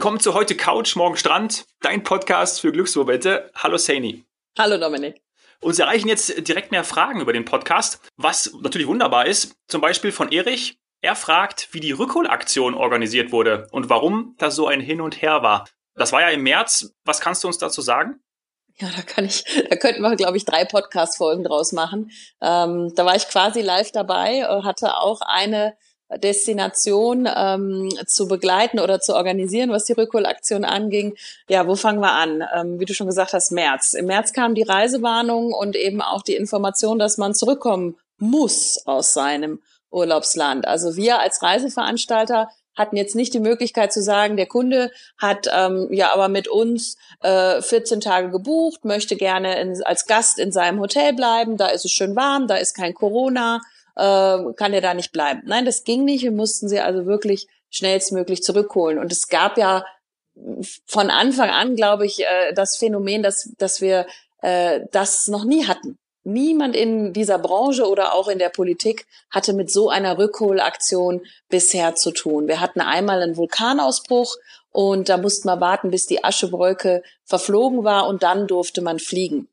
Willkommen zu heute Couch, morgen Strand, dein Podcast für Glücksmomente. Hallo Saini. Hallo Dominik. Uns erreichen jetzt direkt mehr Fragen über den Podcast, was natürlich wunderbar ist. Zum Beispiel von Erich. Er fragt, wie die Rückholaktion organisiert wurde und warum das so ein Hin und Her war. Das war ja im März. Was kannst du uns dazu sagen? Ja, da kann ich, da könnten wir, glaube ich, drei Podcast-Folgen draus machen. Ähm, da war ich quasi live dabei, hatte auch eine Destination ähm, zu begleiten oder zu organisieren, was die Rückholaktion anging. Ja, wo fangen wir an? Ähm, wie du schon gesagt hast, März. Im März kam die Reisewarnung und eben auch die Information, dass man zurückkommen muss aus seinem Urlaubsland. Also wir als Reiseveranstalter hatten jetzt nicht die Möglichkeit zu sagen, der Kunde hat ähm, ja aber mit uns äh, 14 Tage gebucht, möchte gerne in, als Gast in seinem Hotel bleiben, da ist es schön warm, da ist kein Corona, äh, kann der da nicht bleiben. Nein, das ging nicht. Wir mussten sie also wirklich schnellstmöglich zurückholen. Und es gab ja von Anfang an, glaube ich, äh, das Phänomen, dass, dass wir äh, das noch nie hatten. Niemand in dieser Branche oder auch in der Politik hatte mit so einer Rückholaktion bisher zu tun. Wir hatten einmal einen Vulkanausbruch und da mussten wir warten, bis die Aschewolke verflogen war und dann durfte man fliegen.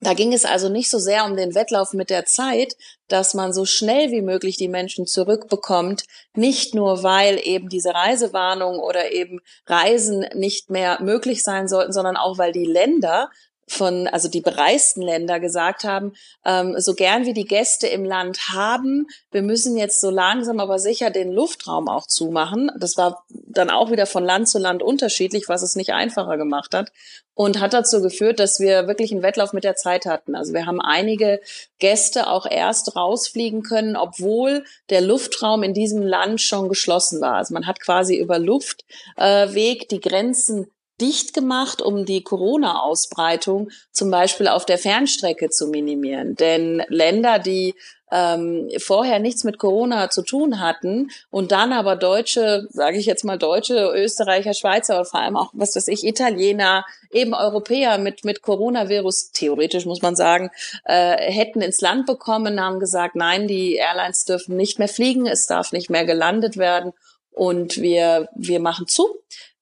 Da ging es also nicht so sehr um den Wettlauf mit der Zeit, dass man so schnell wie möglich die Menschen zurückbekommt, nicht nur weil eben diese Reisewarnung oder eben Reisen nicht mehr möglich sein sollten, sondern auch weil die Länder von, also die bereisten Länder gesagt haben, ähm, so gern wie die Gäste im Land haben, wir müssen jetzt so langsam aber sicher den Luftraum auch zumachen. Das war dann auch wieder von Land zu Land unterschiedlich, was es nicht einfacher gemacht hat und hat dazu geführt, dass wir wirklich einen Wettlauf mit der Zeit hatten. Also wir haben einige Gäste auch erst rausfliegen können, obwohl der Luftraum in diesem Land schon geschlossen war. Also man hat quasi über Luftweg äh, die Grenzen dicht gemacht, um die Corona-Ausbreitung zum Beispiel auf der Fernstrecke zu minimieren. Denn Länder, die ähm, vorher nichts mit Corona zu tun hatten und dann aber Deutsche, sage ich jetzt mal Deutsche, Österreicher, Schweizer und vor allem auch, was weiß ich, Italiener, eben Europäer mit, mit Coronavirus, theoretisch muss man sagen, äh, hätten ins Land bekommen, haben gesagt, nein, die Airlines dürfen nicht mehr fliegen, es darf nicht mehr gelandet werden und wir, wir machen zu.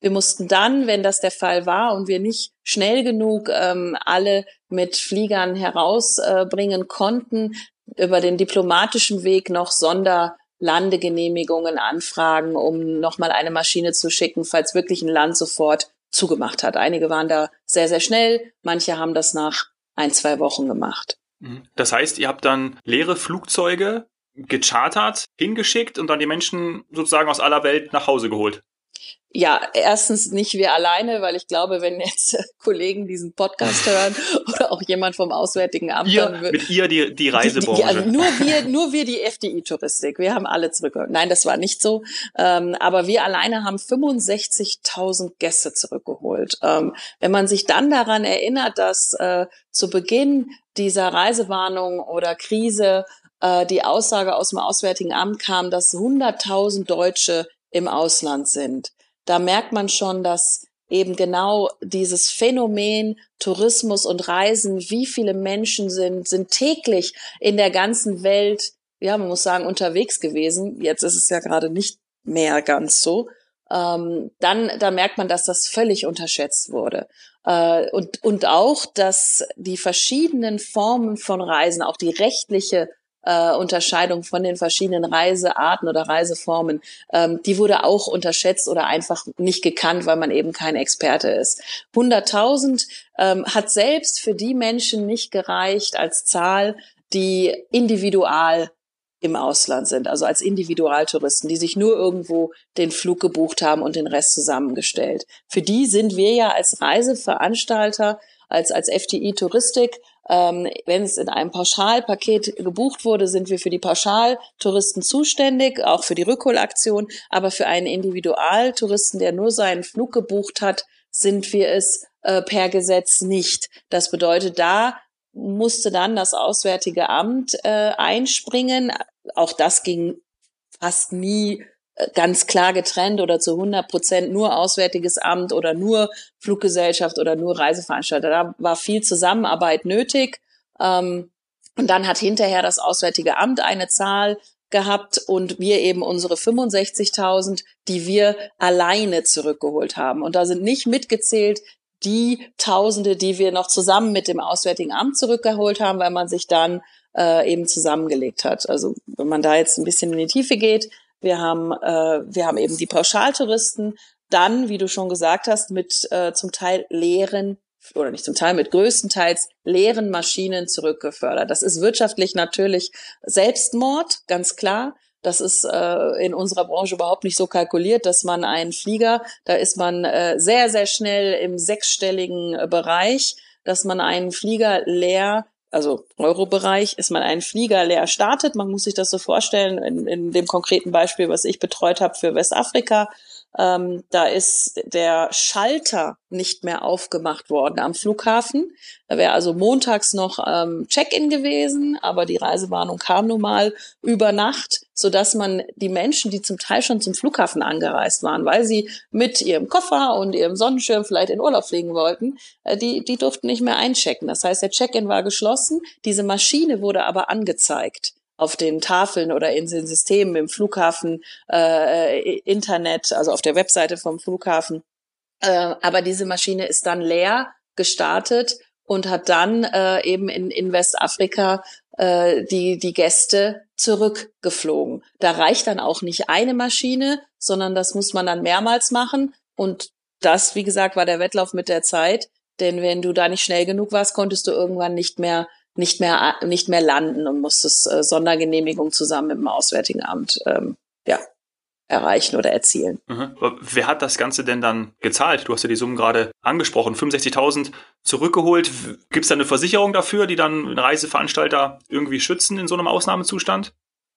Wir mussten dann, wenn das der Fall war und wir nicht schnell genug ähm, alle mit Fliegern herausbringen konnten, über den diplomatischen Weg noch Sonderlandegenehmigungen anfragen, um nochmal eine Maschine zu schicken, falls wirklich ein Land sofort zugemacht hat. Einige waren da sehr, sehr schnell, manche haben das nach ein, zwei Wochen gemacht. Mhm. Das heißt, ihr habt dann leere Flugzeuge gechartert, hingeschickt und dann die Menschen sozusagen aus aller Welt nach Hause geholt ja, erstens nicht wir alleine, weil ich glaube, wenn jetzt Kollegen diesen Podcast hören oder auch jemand vom Auswärtigen Amt, ihr, dann mit ihr die, die Reisebranche. Die, ja, nur wir, nur wir die FDI-Touristik. Wir haben alle zurückgeholt. Nein, das war nicht so. Ähm, aber wir alleine haben 65.000 Gäste zurückgeholt. Ähm, wenn man sich dann daran erinnert, dass äh, zu Beginn dieser Reisewarnung oder Krise äh, die Aussage aus dem Auswärtigen Amt kam, dass 100.000 Deutsche im Ausland sind. Da merkt man schon, dass eben genau dieses Phänomen Tourismus und Reisen, wie viele Menschen sind, sind täglich in der ganzen Welt, ja, man muss sagen, unterwegs gewesen. Jetzt ist es ja gerade nicht mehr ganz so. Ähm, dann, da merkt man, dass das völlig unterschätzt wurde. Äh, und, und auch, dass die verschiedenen Formen von Reisen, auch die rechtliche äh, Unterscheidung von den verschiedenen Reisearten oder Reiseformen, ähm, die wurde auch unterschätzt oder einfach nicht gekannt, weil man eben kein Experte ist. 100.000 ähm, hat selbst für die Menschen nicht gereicht als Zahl, die individual im Ausland sind, also als Individualtouristen, die sich nur irgendwo den Flug gebucht haben und den Rest zusammengestellt. Für die sind wir ja als Reiseveranstalter, als, als FTI Touristik ähm, wenn es in einem Pauschalpaket gebucht wurde, sind wir für die Pauschaltouristen zuständig, auch für die Rückholaktion. Aber für einen Individualtouristen, der nur seinen Flug gebucht hat, sind wir es äh, per Gesetz nicht. Das bedeutet, da musste dann das Auswärtige Amt äh, einspringen. Auch das ging fast nie ganz klar getrennt oder zu 100 Prozent nur Auswärtiges Amt oder nur Fluggesellschaft oder nur Reiseveranstalter. Da war viel Zusammenarbeit nötig. Ähm, und dann hat hinterher das Auswärtige Amt eine Zahl gehabt und wir eben unsere 65.000, die wir alleine zurückgeholt haben. Und da sind nicht mitgezählt die Tausende, die wir noch zusammen mit dem Auswärtigen Amt zurückgeholt haben, weil man sich dann äh, eben zusammengelegt hat. Also wenn man da jetzt ein bisschen in die Tiefe geht, wir haben, äh, wir haben eben die Pauschaltouristen, dann, wie du schon gesagt hast, mit äh, zum Teil leeren oder nicht zum Teil, mit größtenteils leeren Maschinen zurückgefördert. Das ist wirtschaftlich natürlich Selbstmord, ganz klar. Das ist äh, in unserer Branche überhaupt nicht so kalkuliert, dass man einen Flieger, da ist man äh, sehr, sehr schnell im sechsstelligen äh, Bereich, dass man einen Flieger leer also Euro-Bereich, ist man einen Flieger leer startet. Man muss sich das so vorstellen, in, in dem konkreten Beispiel, was ich betreut habe für Westafrika. Ähm, da ist der Schalter nicht mehr aufgemacht worden am Flughafen. Da wäre also montags noch ähm, Check-in gewesen, aber die Reisewarnung kam nun mal über Nacht, so dass man die Menschen, die zum Teil schon zum Flughafen angereist waren, weil sie mit ihrem Koffer und ihrem Sonnenschirm vielleicht in Urlaub fliegen wollten, äh, die, die durften nicht mehr einchecken. Das heißt, der Check-in war geschlossen, diese Maschine wurde aber angezeigt auf den Tafeln oder in den Systemen im Flughafen, äh, Internet, also auf der Webseite vom Flughafen. Äh, aber diese Maschine ist dann leer gestartet und hat dann äh, eben in, in Westafrika äh, die, die Gäste zurückgeflogen. Da reicht dann auch nicht eine Maschine, sondern das muss man dann mehrmals machen. Und das, wie gesagt, war der Wettlauf mit der Zeit. Denn wenn du da nicht schnell genug warst, konntest du irgendwann nicht mehr nicht mehr nicht mehr landen und musstest äh, Sondergenehmigung zusammen mit dem Auswärtigen Amt ähm, ja erreichen oder erzielen. Mhm. Wer hat das Ganze denn dann gezahlt? Du hast ja die Summen gerade angesprochen, 65.000 zurückgeholt. Gibt es da eine Versicherung dafür, die dann Reiseveranstalter irgendwie schützen in so einem Ausnahmezustand?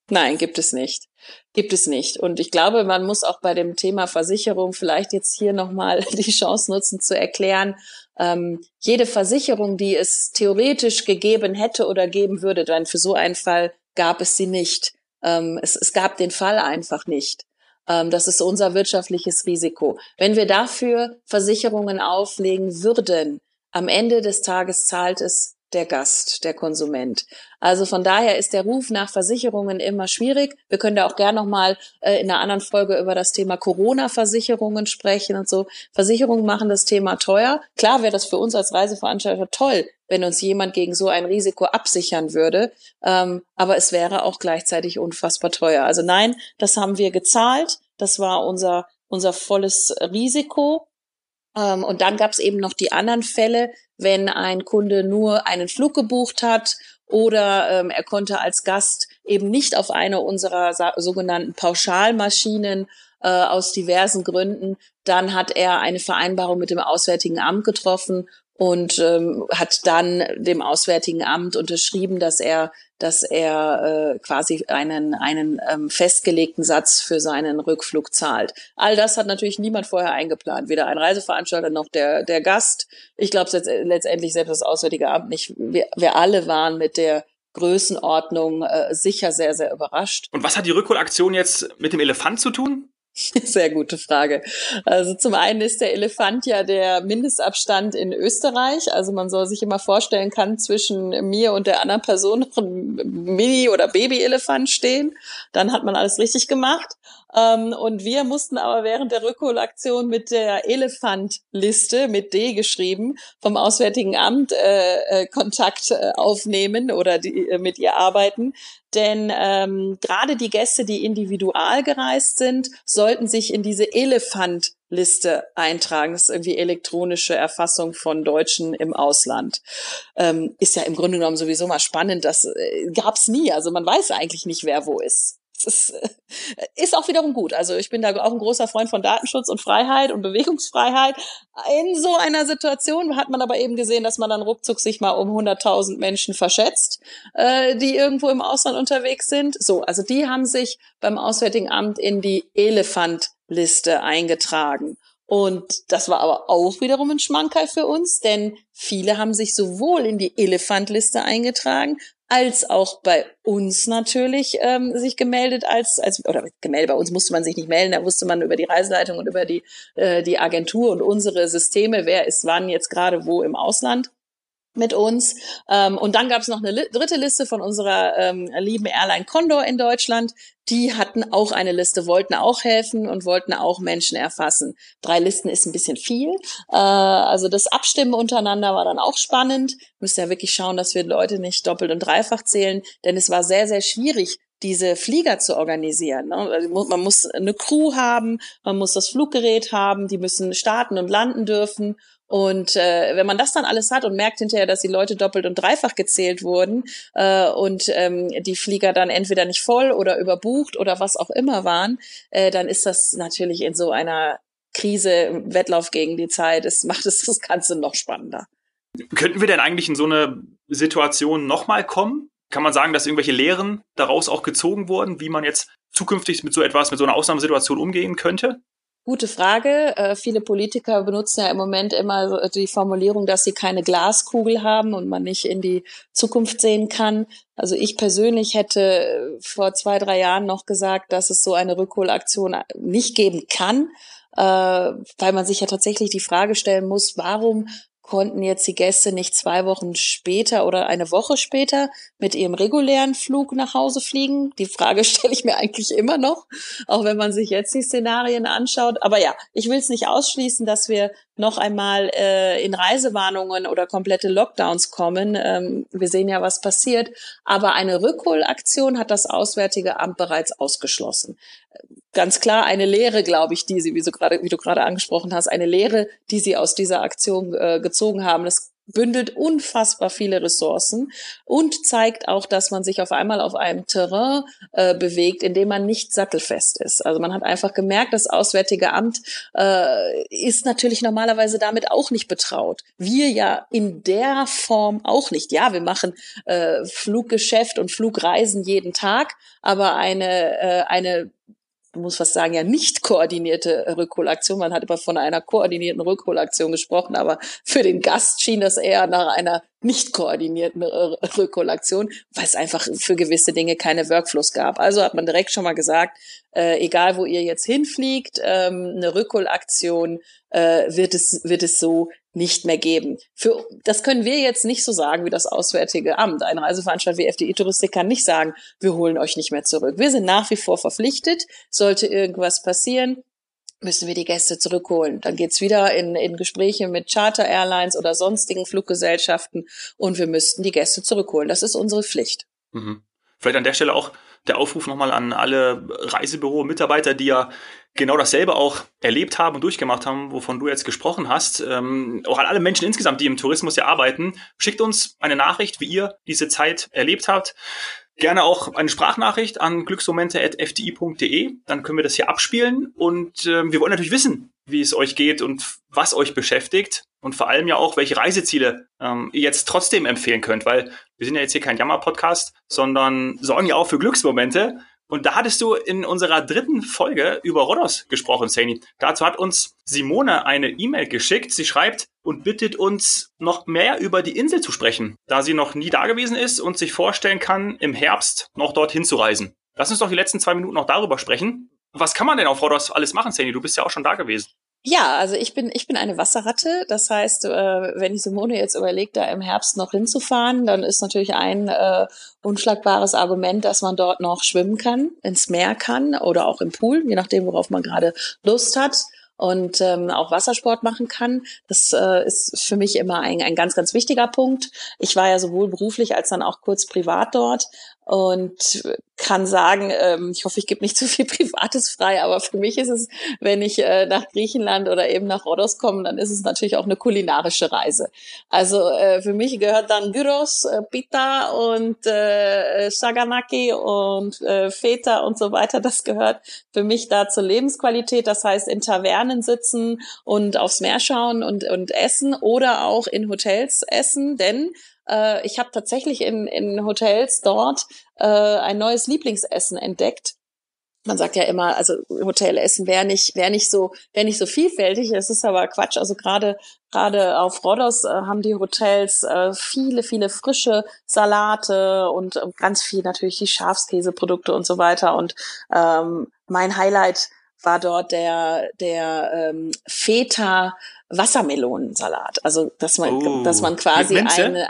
Nein, gibt es nicht. Gibt es nicht. Und ich glaube, man muss auch bei dem Thema Versicherung vielleicht jetzt hier nochmal die Chance nutzen zu erklären, ähm, jede Versicherung, die es theoretisch gegeben hätte oder geben würde, denn für so einen Fall gab es sie nicht. Ähm, es, es gab den Fall einfach nicht. Ähm, das ist unser wirtschaftliches Risiko. Wenn wir dafür Versicherungen auflegen würden, am Ende des Tages zahlt es der Gast, der Konsument. Also von daher ist der Ruf nach Versicherungen immer schwierig. Wir können da auch gerne nochmal äh, in einer anderen Folge über das Thema Corona-Versicherungen sprechen und so. Versicherungen machen das Thema teuer. Klar wäre das für uns als Reiseveranstalter toll, wenn uns jemand gegen so ein Risiko absichern würde. Ähm, aber es wäre auch gleichzeitig unfassbar teuer. Also nein, das haben wir gezahlt. Das war unser, unser volles Risiko. Ähm, und dann gab es eben noch die anderen Fälle, wenn ein Kunde nur einen Flug gebucht hat oder ähm, er konnte als Gast eben nicht auf eine unserer sogenannten Pauschalmaschinen äh, aus diversen Gründen, dann hat er eine Vereinbarung mit dem Auswärtigen Amt getroffen und ähm, hat dann dem Auswärtigen Amt unterschrieben, dass er dass er äh, quasi einen, einen ähm, festgelegten Satz für seinen Rückflug zahlt. All das hat natürlich niemand vorher eingeplant, weder ein Reiseveranstalter noch der, der Gast. Ich glaube letztendlich selbst das Auswärtige Amt nicht. Wir, wir alle waren mit der Größenordnung äh, sicher sehr, sehr überrascht. Und was hat die Rückholaktion jetzt mit dem Elefant zu tun? Sehr gute Frage. Also zum einen ist der Elefant ja der Mindestabstand in Österreich. Also man soll sich immer vorstellen kann, zwischen mir und der anderen Person noch ein Mini- oder Baby-Elefant stehen. Dann hat man alles richtig gemacht. Ähm, und wir mussten aber während der Rückholaktion mit der Elefantliste mit D geschrieben vom Auswärtigen Amt äh, äh, Kontakt äh, aufnehmen oder die, äh, mit ihr arbeiten. Denn ähm, gerade die Gäste, die individual gereist sind, sollten sich in diese Elefantliste eintragen. Das ist irgendwie elektronische Erfassung von Deutschen im Ausland. Ähm, ist ja im Grunde genommen sowieso mal spannend. Das äh, gab's nie. Also man weiß eigentlich nicht, wer wo ist ist, äh, ist auch wiederum gut. Also ich bin da auch ein großer Freund von Datenschutz und Freiheit und Bewegungsfreiheit. In so einer Situation hat man aber eben gesehen, dass man dann ruckzuck sich mal um 100.000 Menschen verschätzt, äh, die irgendwo im Ausland unterwegs sind. So, also die haben sich beim Auswärtigen Amt in die Elefantliste eingetragen. Und das war aber auch wiederum ein Schmankerl für uns, denn viele haben sich sowohl in die Elefantliste eingetragen, als auch bei uns natürlich ähm, sich gemeldet als als oder gemeldet bei uns musste man sich nicht melden da wusste man über die Reiseleitung und über die äh, die Agentur und unsere Systeme wer ist wann jetzt gerade wo im Ausland mit uns. Ähm, und dann gab es noch eine dritte Liste von unserer ähm, lieben Airline Condor in Deutschland. Die hatten auch eine Liste, wollten auch helfen und wollten auch Menschen erfassen. Drei Listen ist ein bisschen viel. Äh, also das Abstimmen untereinander war dann auch spannend. Müssen ja wirklich schauen, dass wir Leute nicht doppelt und dreifach zählen, denn es war sehr, sehr schwierig, diese Flieger zu organisieren. Ne? Also man muss eine Crew haben, man muss das Fluggerät haben, die müssen starten und landen dürfen. Und äh, wenn man das dann alles hat und merkt hinterher, dass die Leute doppelt und dreifach gezählt wurden äh, und ähm, die Flieger dann entweder nicht voll oder überbucht oder was auch immer waren, äh, dann ist das natürlich in so einer Krise, Wettlauf gegen die Zeit, es macht es das Ganze noch spannender. Könnten wir denn eigentlich in so eine Situation nochmal kommen? Kann man sagen, dass irgendwelche Lehren daraus auch gezogen wurden, wie man jetzt zukünftig mit so etwas, mit so einer Ausnahmesituation umgehen könnte? Gute Frage. Äh, viele Politiker benutzen ja im Moment immer die Formulierung, dass sie keine Glaskugel haben und man nicht in die Zukunft sehen kann. Also ich persönlich hätte äh, vor zwei, drei Jahren noch gesagt, dass es so eine Rückholaktion nicht geben kann, äh, weil man sich ja tatsächlich die Frage stellen muss, warum konnten jetzt die Gäste nicht zwei Wochen später oder eine Woche später mit ihrem regulären Flug nach Hause fliegen? Die Frage stelle ich mir eigentlich immer noch, auch wenn man sich jetzt die Szenarien anschaut. Aber ja, ich will es nicht ausschließen, dass wir noch einmal äh, in Reisewarnungen oder komplette Lockdowns kommen. Ähm, wir sehen ja, was passiert. Aber eine Rückholaktion hat das Auswärtige Amt bereits ausgeschlossen ganz klar eine Lehre, glaube ich, die sie, wie, so grade, wie du gerade angesprochen hast, eine Lehre, die sie aus dieser Aktion äh, gezogen haben. Das bündelt unfassbar viele Ressourcen und zeigt auch, dass man sich auf einmal auf einem Terrain äh, bewegt, in dem man nicht sattelfest ist. Also man hat einfach gemerkt, das Auswärtige Amt äh, ist natürlich normalerweise damit auch nicht betraut. Wir ja in der Form auch nicht. Ja, wir machen äh, Fluggeschäft und Flugreisen jeden Tag, aber eine, äh, eine man muss fast sagen, ja nicht koordinierte Rückholaktion. Man hat immer von einer koordinierten Rückholaktion gesprochen, aber für den Gast schien das eher nach einer nicht koordinierten Rückholaktion, weil es einfach für gewisse Dinge keine Workflows gab. Also hat man direkt schon mal gesagt, äh, egal wo ihr jetzt hinfliegt, ähm, eine Rückholaktion äh, wird es wird es so nicht mehr geben. Für, das können wir jetzt nicht so sagen wie das Auswärtige Amt. Ein Reiseveranstalter wie FDI Touristik kann nicht sagen, wir holen euch nicht mehr zurück. Wir sind nach wie vor verpflichtet. Sollte irgendwas passieren, müssen wir die Gäste zurückholen. Dann geht's wieder in, in Gespräche mit Charter Airlines oder sonstigen Fluggesellschaften und wir müssten die Gäste zurückholen. Das ist unsere Pflicht. Mhm. Vielleicht an der Stelle auch der Aufruf nochmal an alle Reisebüro-Mitarbeiter, die ja genau dasselbe auch erlebt haben und durchgemacht haben, wovon du jetzt gesprochen hast. Ähm, auch an alle Menschen insgesamt, die im Tourismus ja arbeiten. Schickt uns eine Nachricht, wie ihr diese Zeit erlebt habt. Gerne auch eine Sprachnachricht an glücksmomente.fdi.de. Dann können wir das hier abspielen. Und äh, wir wollen natürlich wissen, wie es euch geht und was euch beschäftigt. Und vor allem ja auch, welche Reiseziele ähm, ihr jetzt trotzdem empfehlen könnt. Weil wir sind ja jetzt hier kein Jammer-Podcast, sondern sorgen ja auch für Glücksmomente. Und da hattest du in unserer dritten Folge über Rhodos gesprochen, Saini. Dazu hat uns Simone eine E-Mail geschickt. Sie schreibt und bittet uns noch mehr über die Insel zu sprechen, da sie noch nie da gewesen ist und sich vorstellen kann, im Herbst noch dorthin zu reisen. Lass uns doch die letzten zwei Minuten noch darüber sprechen. Was kann man denn auf Rhodos alles machen, Saini? Du bist ja auch schon da gewesen. Ja, also ich bin ich bin eine Wasserratte. Das heißt, äh, wenn die Simone jetzt überlegt, da im Herbst noch hinzufahren, dann ist natürlich ein äh, unschlagbares Argument, dass man dort noch schwimmen kann, ins Meer kann oder auch im Pool, je nachdem, worauf man gerade Lust hat und ähm, auch Wassersport machen kann. Das äh, ist für mich immer ein, ein ganz, ganz wichtiger Punkt. Ich war ja sowohl beruflich als dann auch kurz privat dort und kann sagen, ähm, ich hoffe, ich gebe nicht zu viel Privates frei, aber für mich ist es, wenn ich äh, nach Griechenland oder eben nach Rhodos komme, dann ist es natürlich auch eine kulinarische Reise. Also äh, für mich gehört dann Gyros, äh, Pita und äh, Saganaki und äh, Feta und so weiter. Das gehört für mich da zur Lebensqualität. Das heißt, in Tavernen sitzen und aufs Meer schauen und, und essen oder auch in Hotels essen, denn äh, ich habe tatsächlich in, in Hotels dort äh, ein neues Lieblingsessen entdeckt. Man sagt ja immer, also Hotelessen wäre nicht, wäre nicht so, wäre nicht so vielfältig. Es ist aber Quatsch. Also gerade, gerade auf Rhodos äh, haben die Hotels äh, viele, viele frische Salate und äh, ganz viel natürlich die Schafskäseprodukte und so weiter. Und ähm, mein Highlight war dort der, der ähm, Feta Wassermelonensalat. Also dass man, oh, dass man quasi eine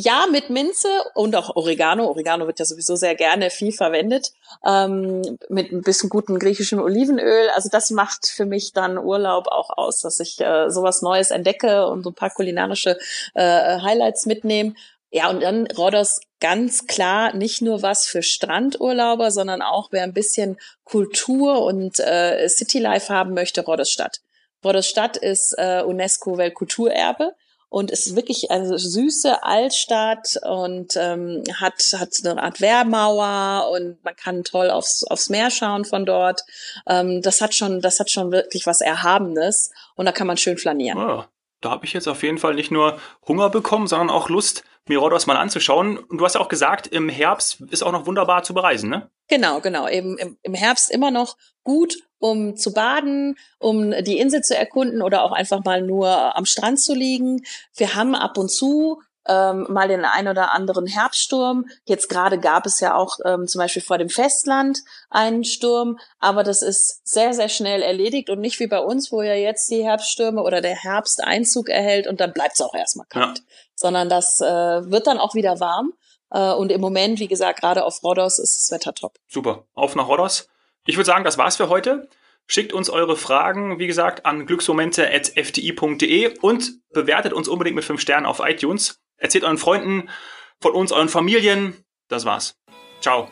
ja, mit Minze und auch Oregano. Oregano wird ja sowieso sehr gerne viel verwendet. Ähm, mit ein bisschen gutem griechischem Olivenöl. Also das macht für mich dann Urlaub auch aus, dass ich äh, sowas Neues entdecke und so ein paar kulinarische äh, Highlights mitnehme. Ja, und dann Rhodos ganz klar nicht nur was für Strandurlauber, sondern auch wer ein bisschen Kultur und äh, Citylife haben möchte, Rhodos Stadt. Rhodos Stadt ist äh, UNESCO Weltkulturerbe und ist wirklich eine süße Altstadt und ähm, hat hat eine Art Wehrmauer und man kann toll aufs aufs Meer schauen von dort. Ähm, das hat schon das hat schon wirklich was Erhabenes und da kann man schön flanieren. Oh, da habe ich jetzt auf jeden Fall nicht nur Hunger bekommen, sondern auch Lust, mir Rhodos mal anzuschauen. Und du hast ja auch gesagt, im Herbst ist auch noch wunderbar zu bereisen, ne? Genau, genau. Eben im, im Herbst immer noch gut, um zu baden, um die Insel zu erkunden oder auch einfach mal nur am Strand zu liegen. Wir haben ab und zu ähm, mal den ein oder anderen Herbststurm. Jetzt gerade gab es ja auch ähm, zum Beispiel vor dem Festland einen Sturm, aber das ist sehr, sehr schnell erledigt und nicht wie bei uns, wo ja jetzt die Herbststürme oder der Herbst Einzug erhält und dann bleibt es auch erstmal kalt, ja. sondern das äh, wird dann auch wieder warm. Äh, und im Moment, wie gesagt, gerade auf Rhodos ist das Wetter top. Super. Auf nach Rhodos. Ich würde sagen, das war's für heute. Schickt uns eure Fragen, wie gesagt, an glücksmomente.fti.de und bewertet uns unbedingt mit 5 Sternen auf iTunes. Erzählt euren Freunden von uns, euren Familien. Das war's. Ciao.